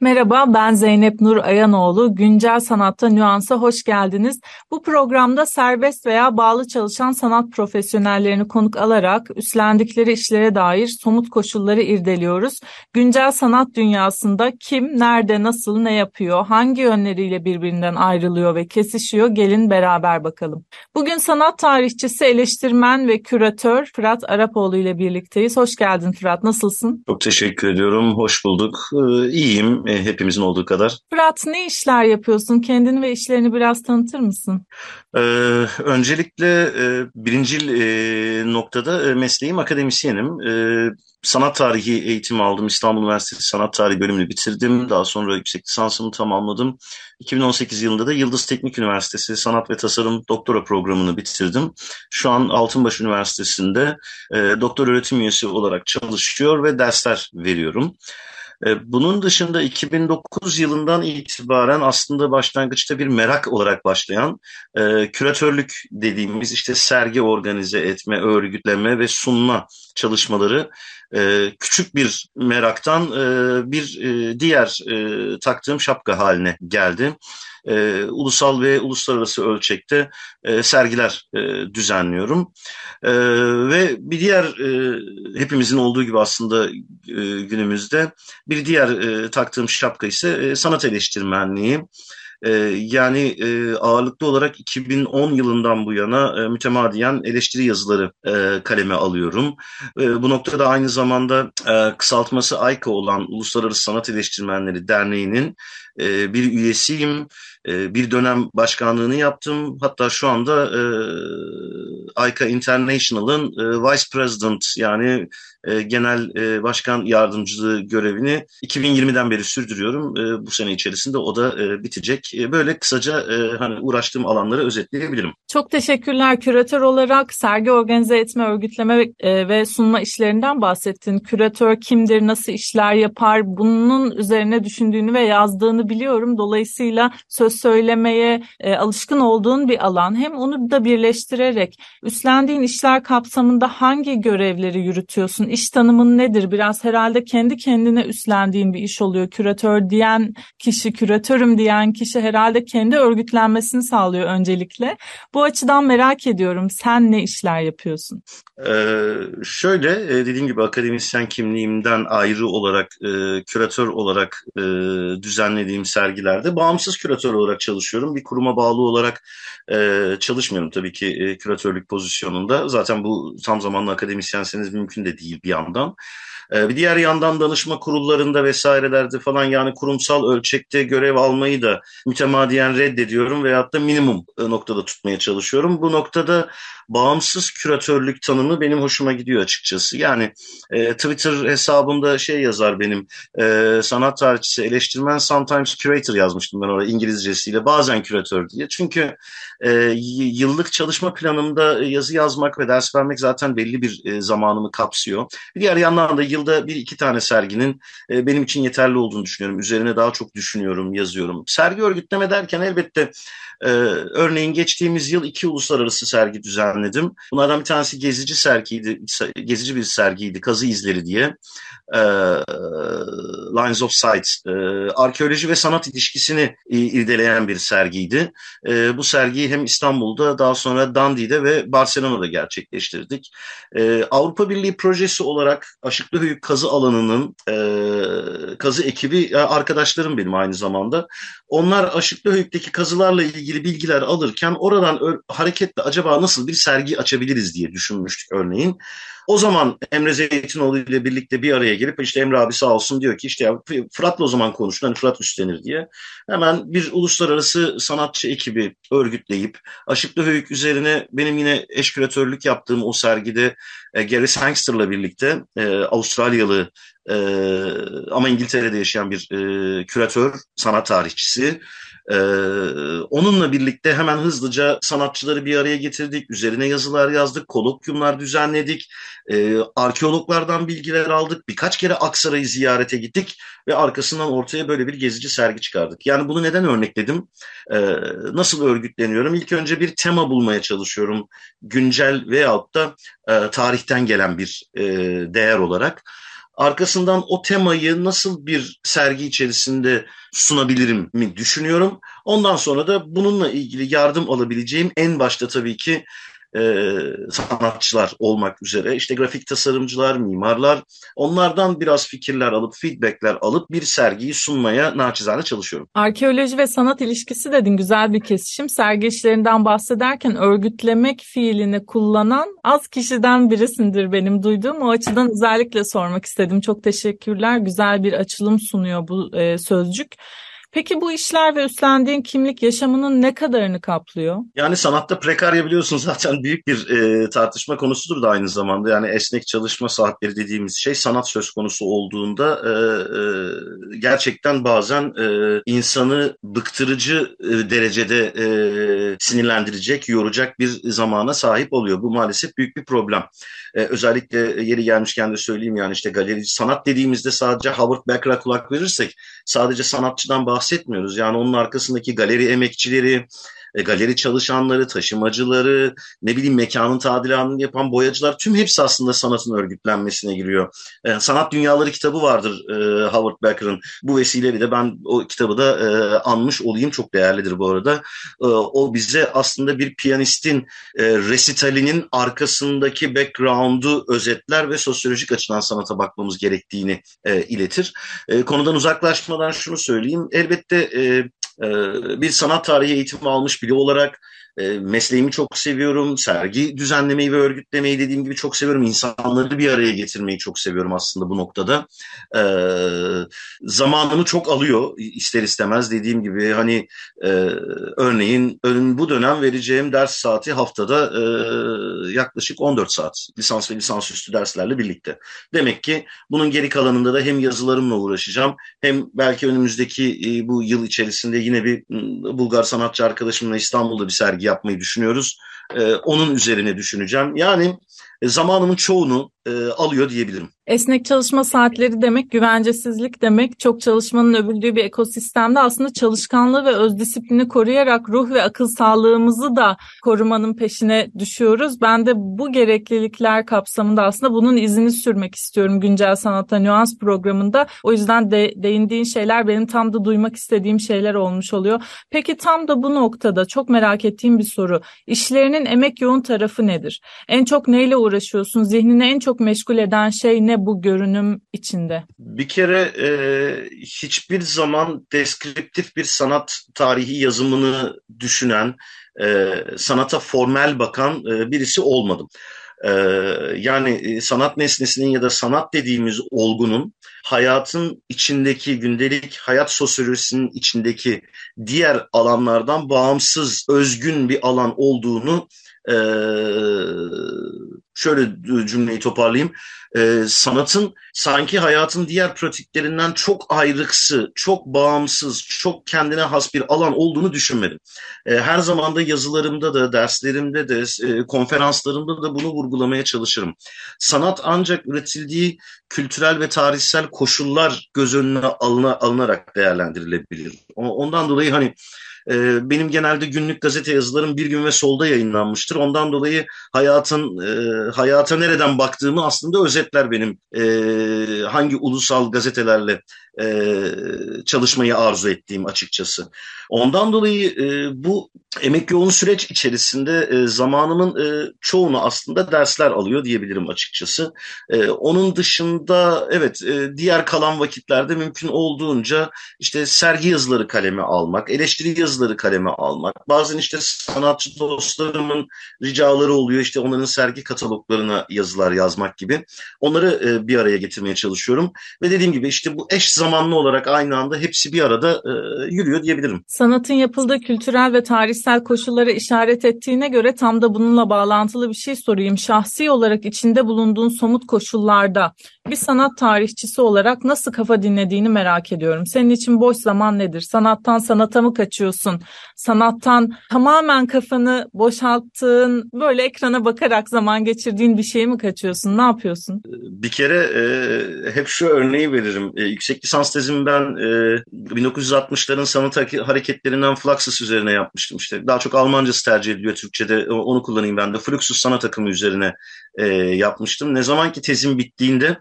Merhaba ben Zeynep Nur Ayanoğlu. Güncel Sanatta Nüans'a hoş geldiniz. Bu programda serbest veya bağlı çalışan sanat profesyonellerini konuk alarak üstlendikleri işlere dair somut koşulları irdeliyoruz. Güncel sanat dünyasında kim, nerede, nasıl, ne yapıyor, hangi yönleriyle birbirinden ayrılıyor ve kesişiyor gelin beraber bakalım. Bugün sanat tarihçisi, eleştirmen ve küratör Fırat Arapoğlu ile birlikteyiz. Hoş geldin Fırat, nasılsın? Çok teşekkür ediyorum, hoş bulduk. Ee, iyiyim e, hepimizin olduğu kadar. Fırat ne işler yapıyorsun? Kendini ve işlerini biraz tanıtır mısın? Ee, öncelikle e, birincil e, noktada e, mesleğim akademisyenim. E, sanat tarihi eğitimi aldım. İstanbul Üniversitesi Sanat Tarihi bölümünü bitirdim. Daha sonra yüksek lisansımı tamamladım. 2018 yılında da Yıldız Teknik Üniversitesi Sanat ve Tasarım Doktora programını bitirdim. Şu an Altınbaş Üniversitesi'nde e, doktor öğretim üyesi olarak çalışıyor ve dersler veriyorum. E, bunun dışında 2009 yılından itibaren aslında başlangıçta bir merak olarak başlayan e, küratörlük dediğimiz işte sergi organize etme, örgütleme ve sunma çalışmaları e, küçük bir meraktan e, bir e, diğer taktığım şapka haline geldi. Ulusal ve uluslararası ölçekte sergiler düzenliyorum. Ve bir diğer hepimizin olduğu gibi aslında günümüzde bir diğer taktığım şapka ise sanat eleştirmenliği. Ee, yani e, ağırlıklı olarak 2010 yılından bu yana e, mütemadiyen eleştiri yazıları e, kaleme alıyorum. bu noktada aynı zamanda kısaltması AYKA olan Uluslararası Sanat Eleştirmenleri Derneği'nin bir üyesiyim. bir dönem başkanlığını yaptım. Hatta şu anda e, AYKA International'ın Vice President yani e, genel e, başkan yardımcılığı görevini 2020'den beri sürdürüyorum. E, bu sene içerisinde o da bitecek. Böyle kısaca hani uğraştığım alanları özetleyebilirim. Çok teşekkürler. Küratör olarak sergi organize etme, örgütleme ve sunma işlerinden bahsettin. Küratör kimdir, nasıl işler yapar? Bunun üzerine düşündüğünü ve yazdığını biliyorum. Dolayısıyla söz söylemeye alışkın olduğun bir alan. Hem onu da birleştirerek üstlendiğin işler kapsamında hangi görevleri yürütüyorsun? İş tanımın nedir? Biraz herhalde kendi kendine üstlendiğin bir iş oluyor. Küratör diyen kişi, küratörüm diyen kişi herhalde kendi örgütlenmesini sağlıyor öncelikle. Bu açıdan merak ediyorum. Sen ne işler yapıyorsun? Ee, şöyle e, dediğim gibi akademisyen kimliğimden ayrı olarak e, küratör olarak e, düzenlediğim sergilerde bağımsız küratör olarak çalışıyorum. Bir kuruma bağlı olarak e, çalışmıyorum tabii ki e, küratörlük pozisyonunda. Zaten bu tam zamanlı akademisyenseniz mümkün de değil bir yandan. Ee, bir diğer yandan danışma kurullarında vesairelerde falan yani kurumsal ölçekte görev almayı da mütemadiyen reddediyorum veyahut da minimum e, noktada tutmaya çalışıyorum. Bu noktada bağımsız küratörlük tanımı benim hoşuma gidiyor açıkçası. Yani e, Twitter hesabımda şey yazar benim e, sanat tarihçisi eleştirmen sometimes curator yazmıştım ben orada İngilizcesiyle bazen küratör diye. Çünkü e, yıllık çalışma planımda yazı yazmak ve ders vermek zaten belli bir e, zamanımı kapsıyor. Bir diğer yandan da yılda bir iki tane serginin e, benim için yeterli olduğunu düşünüyorum. Üzerine daha çok düşünüyorum, yazıyorum. Sergi örgütleme derken elbette e, örneğin geçtiğimiz yıl iki uluslararası sergi düzenledim. Bunlardan bir tanesi gezici sergiydi, gezici bir sergiydi, Kazı İzleri diye. E, Lines of Sight, e, arkeoloji ve sanat ilişkisini irdeleyen bir sergiydi. E, bu sergiyi hem İstanbul'da daha sonra Dundee'de ve Barcelona'da gerçekleştirdik. E, Avrupa Birliği projesi olarak Aşıklı Höyük kazı alanının e, kazı ekibi arkadaşlarım benim aynı zamanda. Onlar Aşıklı Höyük'teki kazılarla ilgili bilgiler alırken oradan hareketle acaba nasıl bir sergi açabiliriz diye düşünmüştük örneğin. O zaman Emre Zeytinoğlu ile birlikte bir araya gelip işte Emre abi sağ olsun diyor ki işte ya Fırat'la o zaman konuşun hani Fırat üstlenir diye. Hemen bir uluslararası sanatçı ekibi örgütleyip Aşıklı Höyük üzerine benim yine eş küratörlük yaptığım o sergide e, Gary Sangster'la birlikte e, Avustralyalı e, ama İngiltere'de yaşayan bir e, küratör, sanat tarihçisi Ee, onunla birlikte hemen hızlıca sanatçıları bir araya getirdik. Üzerine yazılar yazdık, kolokyumlar düzenledik. Ee, arkeologlardan bilgiler aldık. Birkaç kere Aksaray'ı ziyarete gittik ve arkasından ortaya böyle bir gezici sergi çıkardık. Yani bunu neden örnekledim? Ee, nasıl örgütleniyorum? İlk önce bir tema bulmaya çalışıyorum. Güncel veyahut da e, tarihten gelen bir e, değer olarak. Arkasından o temayı nasıl bir sergi içerisinde sunabilirim mi düşünüyorum. Ondan sonra da bununla ilgili yardım alabileceğim en başta tabii ki e, sanatçılar olmak üzere işte grafik tasarımcılar, mimarlar onlardan biraz fikirler alıp feedbackler alıp bir sergiyi sunmaya naçizane çalışıyorum. Arkeoloji ve sanat ilişkisi dedin güzel bir kesişim. Sergi işlerinden bahsederken örgütlemek fiilini kullanan az kişiden birisindir benim duyduğum. O açıdan özellikle sormak istedim. Çok teşekkürler. Güzel bir açılım sunuyor bu e, sözcük. Peki bu işler ve üstlendiğin kimlik yaşamının ne kadarını kaplıyor? Yani sanatta prekarya biliyorsun zaten büyük bir e, tartışma konusudur da aynı zamanda. Yani esnek çalışma saatleri dediğimiz şey sanat söz konusu olduğunda e, e, gerçekten bazen e, insanı bıktırıcı e, derecede e, sinirlendirecek, yoracak bir zamana sahip oluyor. Bu maalesef büyük bir problem. E, özellikle yeri gelmişken de söyleyeyim yani işte galeri sanat dediğimizde sadece Howard Becker'a kulak verirsek sadece sanatçıdan bahsediyoruz bahsetmiyoruz. Yani onun arkasındaki galeri emekçileri, e, galeri çalışanları, taşımacıları, ne bileyim mekanın tadilatını yapan boyacılar tüm hepsi aslında sanatın örgütlenmesine giriyor. E, Sanat Dünyaları kitabı vardır e, Howard Becker'ın. Bu vesileyle de ben o kitabı da e, anmış olayım. Çok değerlidir bu arada. E, o bize aslında bir piyanistin e, resitalinin arkasındaki background'u özetler ve sosyolojik açıdan sanata bakmamız gerektiğini e, iletir. E, konudan uzaklaşmadan şunu söyleyeyim. Elbette e, bir sanat tarihi eğitimi almış biri olarak e, mesleğimi çok seviyorum. Sergi düzenlemeyi ve örgütlemeyi dediğim gibi çok seviyorum. İnsanları bir araya getirmeyi çok seviyorum aslında bu noktada. E, zamanımı çok alıyor ister istemez dediğim gibi. Hani e, örneğin bu dönem vereceğim ders saati haftada e, yaklaşık 14 saat. Lisans ve lisansüstü derslerle birlikte. Demek ki bunun geri kalanında da hem yazılarımla uğraşacağım hem belki önümüzdeki e, bu yıl içerisinde yine bir Bulgar sanatçı arkadaşımla İstanbul'da bir sergi yapmayı düşünüyoruz. E, onun üzerine düşüneceğim. Yani zamanımın çoğunu e, alıyor diyebilirim. Esnek çalışma saatleri demek güvencesizlik demek. Çok çalışmanın övüldüğü bir ekosistemde aslında çalışkanlığı ve öz disiplini koruyarak ruh ve akıl sağlığımızı da korumanın peşine düşüyoruz. Ben de bu gereklilikler kapsamında aslında bunun izini sürmek istiyorum Güncel Sanata Nüans programında. O yüzden de, değindiğin şeyler benim tam da duymak istediğim şeyler olmuş oluyor. Peki tam da bu noktada çok merak ettiğim bir soru. İşlerinin emek yoğun tarafı nedir? En çok neyle uğraşıyorsun? Zihnini en çok meşgul eden şey ne bu görünüm içinde? Bir kere e, hiçbir zaman deskriptif bir sanat tarihi yazımını düşünen, e, sanata formel bakan e, birisi olmadım. Ee, yani e, sanat nesnesinin ya da sanat dediğimiz olgunun hayatın içindeki gündelik hayat sosyolojisinin içindeki diğer alanlardan bağımsız, özgün bir alan olduğunu e, şöyle cümleyi toparlayayım. E, sanatın sanki hayatın diğer pratiklerinden çok ayrıksı, çok bağımsız, çok kendine has bir alan olduğunu düşünmedim. E, her zaman da yazılarımda da, derslerimde de, e, konferanslarımda da bunu vurgulamaya çalışırım. Sanat ancak üretildiği kültürel ve tarihsel koşullar göz önüne alına, alınarak değerlendirilebilir. Ondan dolayı hani e, benim genelde günlük gazete yazılarım bir gün ve solda yayınlanmıştır. Ondan dolayı hayatın e, hayata nereden baktığımı aslında özetler benim e, hangi ulusal gazetelerle e, çalışmayı arzu ettiğim açıkçası. Ondan dolayı e, bu emek yoğun süreç içerisinde e, zamanımın e, çoğunu aslında dersler alıyor diyebilirim açıkçası. E, onun dışında evet e, diğer kalan vakitlerde mümkün olduğunca işte sergi yazıları kaleme almak, eleştiri yazıları yazıları kaleme almak. Bazen işte sanatçı dostlarımın ricaları oluyor. İşte onların sergi kataloglarına yazılar yazmak gibi. Onları e, bir araya getirmeye çalışıyorum. Ve dediğim gibi işte bu eş zamanlı olarak aynı anda hepsi bir arada e, yürüyor diyebilirim. Sanatın yapıldığı kültürel ve tarihsel koşullara işaret ettiğine göre tam da bununla bağlantılı bir şey sorayım. Şahsi olarak içinde bulunduğun somut koşullarda bir sanat tarihçisi olarak nasıl kafa dinlediğini merak ediyorum. Senin için boş zaman nedir? Sanattan sanata mı kaçıyorsun? Sanattan tamamen kafanı boşalttığın, böyle ekrana bakarak zaman geçirdiğin bir şeye mi kaçıyorsun? Ne yapıyorsun? Bir kere e, hep şu örneği veririm. E, yüksek lisans tezimi ben e, 1960'ların sanat hareketlerinden Fluxus üzerine yapmıştım. İşte daha çok Almancası tercih ediliyor Türkçe'de. Onu kullanayım ben de. Fluxus sanat akımı üzerine e, yapmıştım. Ne zaman ki tezim bittiğinde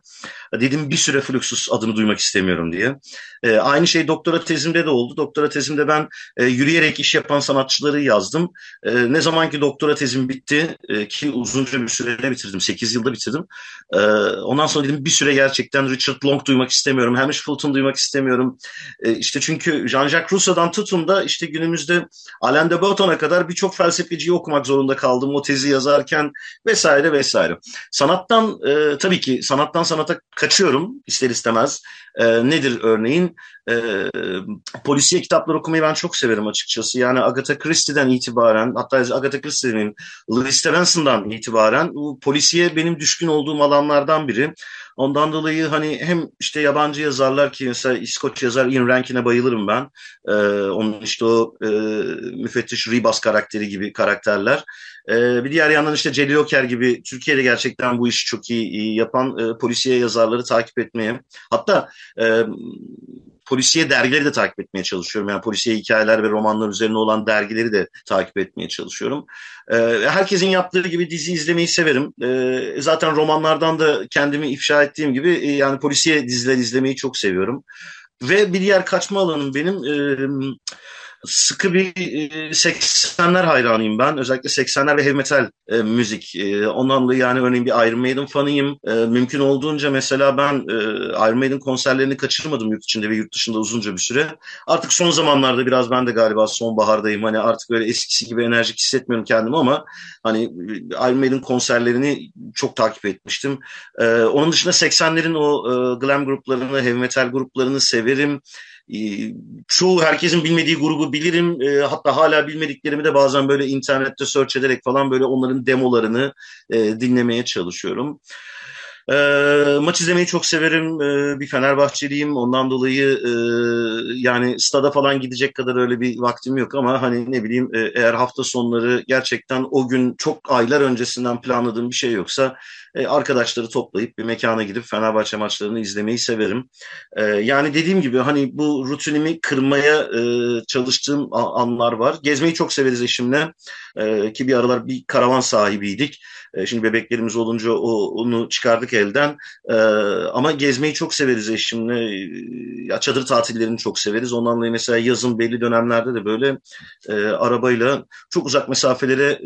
dedim bir süre Fluxus adını duymak istemiyorum diye. E, aynı şey doktora tezimde de oldu. Doktora tezimde ben e, yürüyerek iş yapan sanatçıları yazdım. E, ne zaman ki doktora tezim bitti e, ki uzunca bir süreyle bitirdim. 8 yılda bitirdim. E, ondan sonra dedim bir süre gerçekten Richard Long duymak istemiyorum. Hamish Fulton duymak istemiyorum. E, işte çünkü Jean-Jacques Rousseau'dan tutun da işte günümüzde Alain de Botton'a kadar birçok felsefeciyi okumak zorunda kaldım o tezi yazarken vesaire vesaire. Sanattan e, tabii ki sanattan sanata kaçıyorum ister istemez. E, nedir örneğin? E, polisiye kitaplar okumayı ben çok severim açıkçası. Yani Agatha Christie'den itibaren hatta Agatha Christie'nin Louis Stevenson'dan itibaren bu polisiye benim düşkün olduğum alanlardan biri. Ondan dolayı hani hem işte yabancı yazarlar ki mesela İskoç yazar Ian Rankin'e bayılırım ben. Ee, onun işte o e, müfettiş Ribas karakteri gibi karakterler. Ee, bir diğer yandan işte Celil Oker gibi Türkiye'de gerçekten bu işi çok iyi, iyi yapan e, polisiye yazarları takip etmeye. Hatta e, polisiye dergileri de takip etmeye çalışıyorum. Yani polisiye hikayeler ve romanlar üzerine olan dergileri de takip etmeye çalışıyorum. E, herkesin yaptığı gibi dizi izlemeyi severim. E, zaten romanlardan da kendimi ifşa ettiğim gibi e, yani polisiye diziler izlemeyi çok seviyorum. Ve bir diğer kaçma alanım benim... E, sıkı bir 80'ler e, hayranıyım ben. Özellikle 80'ler ve heavy metal e, müzik. E, ondan dolayı yani örneğin bir Iron Maiden fanıyım. E, mümkün olduğunca mesela ben e, Iron Maiden konserlerini kaçırmadım yurt içinde ve yurt dışında uzunca bir süre. Artık son zamanlarda biraz ben de galiba sonbahardayım. Hani artık böyle eskisi gibi enerjik hissetmiyorum kendimi ama hani Iron Maiden konserlerini çok takip etmiştim. E, onun dışında 80'lerin o e, glam gruplarını, heavy metal gruplarını severim. Ee, çoğu herkesin bilmediği grubu bilirim. E, hatta hala bilmediklerimi de bazen böyle internette search ederek falan böyle onların demolarını e, dinlemeye çalışıyorum. E, maç izlemeyi çok severim. E, bir Fenerbahçeliyim. Ondan dolayı e, yani stada falan gidecek kadar öyle bir vaktim yok ama hani ne bileyim e, eğer hafta sonları gerçekten o gün çok aylar öncesinden planladığım bir şey yoksa e, arkadaşları toplayıp bir mekana gidip Fenerbahçe maçlarını izlemeyi severim. E, yani dediğim gibi hani bu rutinimi kırmaya e, çalıştığım anlar var. Gezmeyi çok severiz eşimle ki bir aralar bir karavan sahibiydik. Şimdi bebeklerimiz olunca o, onu çıkardık elden. Ama gezmeyi çok severiz eşimle. Ya çadır tatillerini çok severiz. Ondan dolayı mesela yazın belli dönemlerde de böyle arabayla çok uzak mesafelere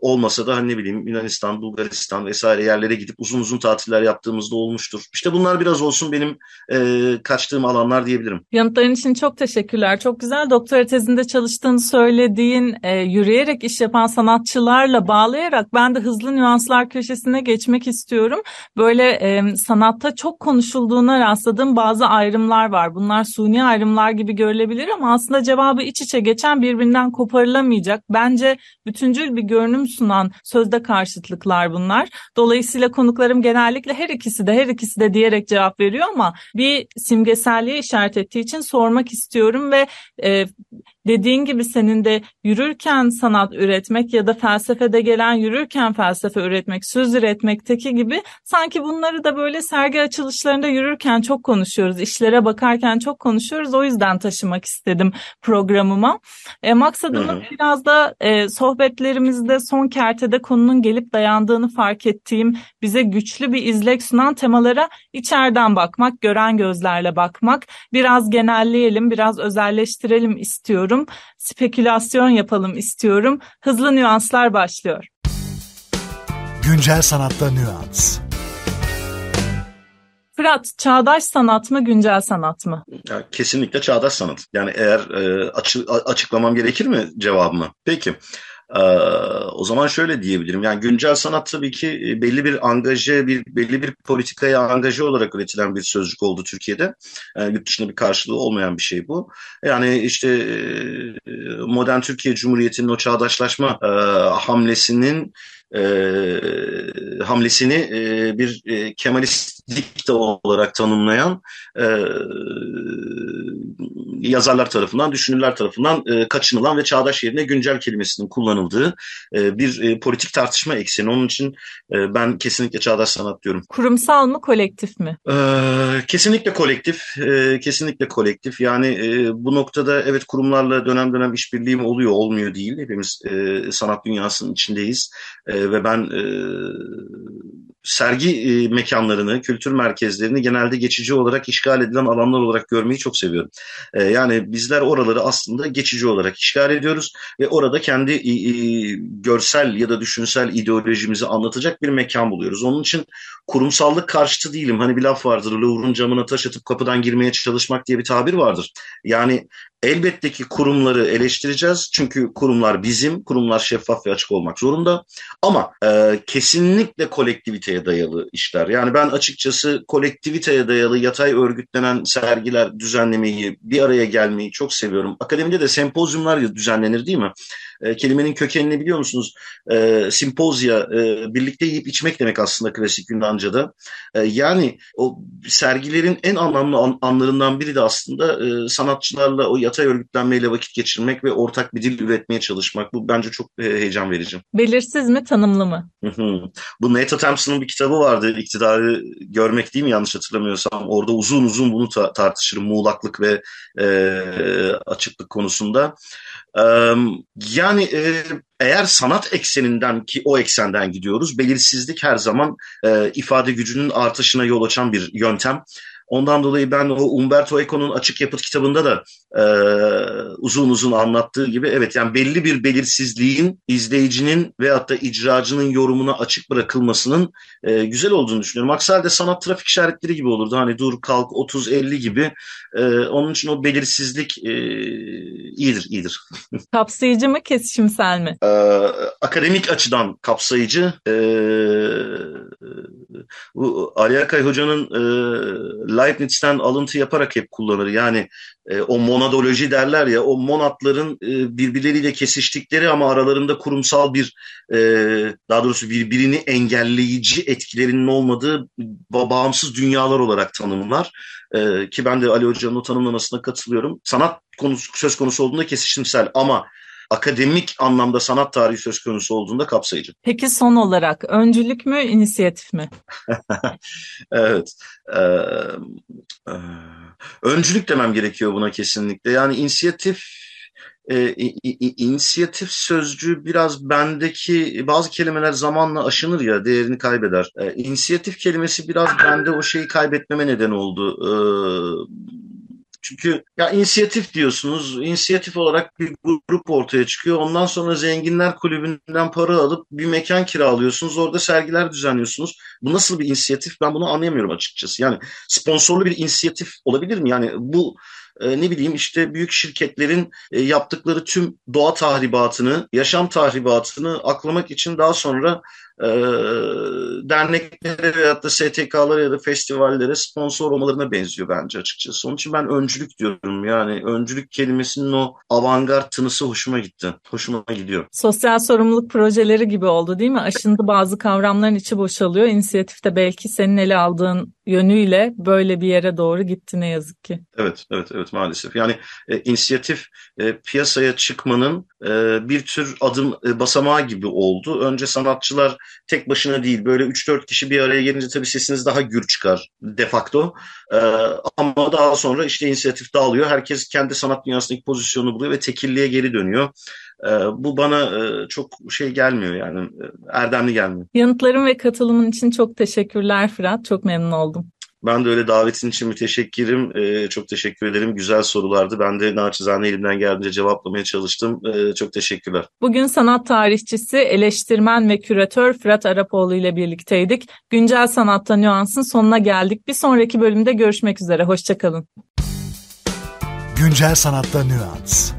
olmasa da hani ne bileyim Yunanistan, Bulgaristan vesaire yerlere gidip uzun uzun tatiller yaptığımızda olmuştur. İşte bunlar biraz olsun benim e, kaçtığım alanlar diyebilirim. Yanıtların için çok teşekkürler. Çok güzel doktora tezinde çalıştığını söylediğin e, yürüyerek iş yapan sanatçılarla bağlayarak ben de hızlı nüanslar köşesine geçmek istiyorum. Böyle e, sanatta çok konuşulduğuna rastladığım bazı ayrımlar var. Bunlar suni ayrımlar gibi görülebilir ama aslında cevabı iç içe geçen birbirinden koparılamayacak. Bence bütüncül bir görünüm sunan sözde karşıtlıklar bunlar. Dolayısıyla konuklarım genellikle her ikisi de her ikisi de diyerek cevap veriyor ama bir simgeselliğe işaret ettiği için sormak istiyorum ve e, dediğin gibi senin de yürürken sanat üretmek ya da felsefede gelen yürürken felsefe üretmek, söz üretmekteki gibi sanki bunları da böyle sergi açılışlarında yürürken çok konuşuyoruz, işlere bakarken çok konuşuyoruz. O yüzden taşımak istedim programıma. E, maksadımın biraz da e, sohbetlerimizde son kertede konunun gelip dayandığını fark ettiğim, bize güçlü bir izlek sunan temalara içeriden bakmak, gören gözlerle bakmak, biraz genelleyelim, biraz özelleştirelim istiyorum istiyorum. Spekülasyon yapalım istiyorum. Hızlı nüanslar başlıyor. Güncel sanatta nüans. Fırat, çağdaş sanat mı, güncel sanat mı? Ya, kesinlikle çağdaş sanat. Yani eğer e, açı, açıklamam gerekir mi cevabımı? Peki. Ee, o zaman şöyle diyebilirim. Yani güncel sanat tabii ki e, belli bir angaje, bir belli bir politikaya angaje olarak üretilen bir sözcük oldu Türkiye'de. Yani yurt dışında bir karşılığı olmayan bir şey bu. Yani işte e, modern Türkiye Cumhuriyeti'nin o çağdaşlaşma e, hamlesinin e, hamlesini e, bir e, Kemalistlik de olarak tanımlayan e, yazarlar tarafından, düşünürler tarafından e, kaçınılan ve çağdaş yerine güncel kelimesinin kullanıldığı e, bir e, politik tartışma ekseni. Onun için e, ben kesinlikle çağdaş sanat diyorum. Kurumsal mı, kolektif mi? E, kesinlikle kolektif, e, kesinlikle kolektif. Yani e, bu noktada evet kurumlarla dönem dönem işbirliğim oluyor, olmuyor değil. Hepimiz e, sanat dünyasının içindeyiz e, ve ben e, sergi e, mekanlarını, kültür merkezlerini genelde geçici olarak işgal edilen alanlar olarak görmeyi çok seviyorum. E, yani bizler oraları aslında geçici olarak işgal ediyoruz ve orada kendi e, görsel ya da düşünsel ideolojimizi anlatacak bir mekan buluyoruz. Onun için kurumsallık karşıtı değilim. Hani bir laf vardır, Louvre'un camına taş atıp kapıdan girmeye çalışmak diye bir tabir vardır. Yani Elbette ki kurumları eleştireceğiz çünkü kurumlar bizim, kurumlar şeffaf ve açık olmak zorunda. Ama e, kesinlikle kolektiviteye dayalı işler. Yani ben açıkçası kolektiviteye dayalı yatay örgütlenen sergiler düzenlemeyi, bir araya gelmeyi çok seviyorum. Akademide de sempozyumlar düzenlenir değil mi? E, kelimenin kökenini biliyor musunuz? E, simpozya, e, birlikte yiyip içmek demek aslında klasik Yunanca'da. E, yani o sergilerin en anlamlı an, anlarından biri de aslında e, sanatçılarla o yatay örgütlenmeyle vakit geçirmek ve ortak bir dil üretmeye çalışmak. Bu bence çok e, heyecan verici. Belirsiz mi, tanımlı mı? Bu Nate Thompson'ın bir kitabı vardı. İktidarı görmek değil mi yanlış hatırlamıyorsam. Orada uzun uzun bunu ta- tartışır. Muğlaklık ve e, açıklık konusunda. Yani e, eğer sanat ekseninden ki o eksenden gidiyoruz, belirsizlik her zaman e, ifade gücünün artışına yol açan bir yöntem. Ondan dolayı ben o Umberto Eco'nun Açık Yapıt kitabında da e, uzun uzun anlattığı gibi evet yani belli bir belirsizliğin izleyicinin veyahut da icracının yorumuna açık bırakılmasının e, güzel olduğunu düşünüyorum. Aksi halde sanat trafik işaretleri gibi olurdu. Hani dur kalk 30-50 gibi. E, onun için o belirsizlik e, iyidir, iyidir. Kapsayıcı mı, kesişimsel mi? E, akademik açıdan kapsayıcı. E, bu Ali Akay Hoca'nın e, Leibniz'ten alıntı yaparak hep kullanır. Yani e, o monadoloji derler ya o monatların e, birbirleriyle kesiştikleri ama aralarında kurumsal bir e, daha doğrusu birbirini engelleyici etkilerinin olmadığı bağımsız dünyalar olarak tanımlar. E, ki ben de Ali Hoca'nın o tanımlamasına katılıyorum. Sanat konusu, söz konusu olduğunda kesişimsel ama akademik anlamda sanat tarihi söz konusu olduğunda kapsayıcı. Peki son olarak öncülük mü, inisiyatif mi? evet. Ee, e, öncülük demem gerekiyor buna kesinlikle. Yani inisiyatif e, inisiyatif sözcüğü biraz bendeki bazı kelimeler zamanla aşınır ya değerini kaybeder. E, inisiyatif kelimesi biraz bende o şeyi kaybetmeme neden oldu. E, çünkü ya inisiyatif diyorsunuz. İnisiyatif olarak bir grup ortaya çıkıyor. Ondan sonra Zenginler Kulübü'nden para alıp bir mekan kiralıyorsunuz. Orada sergiler düzenliyorsunuz. Bu nasıl bir inisiyatif? Ben bunu anlayamıyorum açıkçası. Yani sponsorlu bir inisiyatif olabilir mi? Yani bu e, ne bileyim işte büyük şirketlerin e, yaptıkları tüm doğa tahribatını, yaşam tahribatını aklamak için daha sonra e, derneklere veyahut da STK'lara ya da festivallere sponsor olmalarına benziyor bence açıkçası. Onun için ben öncülük diyorum. Yani öncülük kelimesinin o avantgard tınısı hoşuma gitti. Hoşuma gidiyor. Sosyal sorumluluk projeleri gibi oldu değil mi? Aşındı bazı kavramların içi boşalıyor. İnisiyatif de belki senin ele aldığın yönüyle böyle bir yere doğru gitti ne yazık ki. Evet, evet, evet maalesef. Yani e, inisiyatif e, piyasaya çıkmanın e, bir tür adım e, basamağı gibi oldu. Önce sanatçılar tek başına değil böyle 3-4 kişi bir araya gelince tabii sesiniz daha gür çıkar de facto. E, ama daha sonra işte inisiyatif dağılıyor. Herkes kendi sanat dünyasındaki pozisyonu buluyor ve tekilliğe geri dönüyor. E, bu bana e, çok şey gelmiyor yani e, erdemli gelmiyor. Yanıtların ve katılımın için çok teşekkürler Fırat. Çok memnun oldum. Ben de öyle davetin için müteşekkirim. Ee, çok teşekkür ederim. Güzel sorulardı. Ben de naçizane elimden geldiğince cevaplamaya çalıştım. Ee, çok teşekkürler. Bugün sanat tarihçisi, eleştirmen ve küratör Fırat Arapoğlu ile birlikteydik. Güncel Sanatta Nüans'ın sonuna geldik. Bir sonraki bölümde görüşmek üzere. Hoşçakalın. Güncel Sanatta Nüans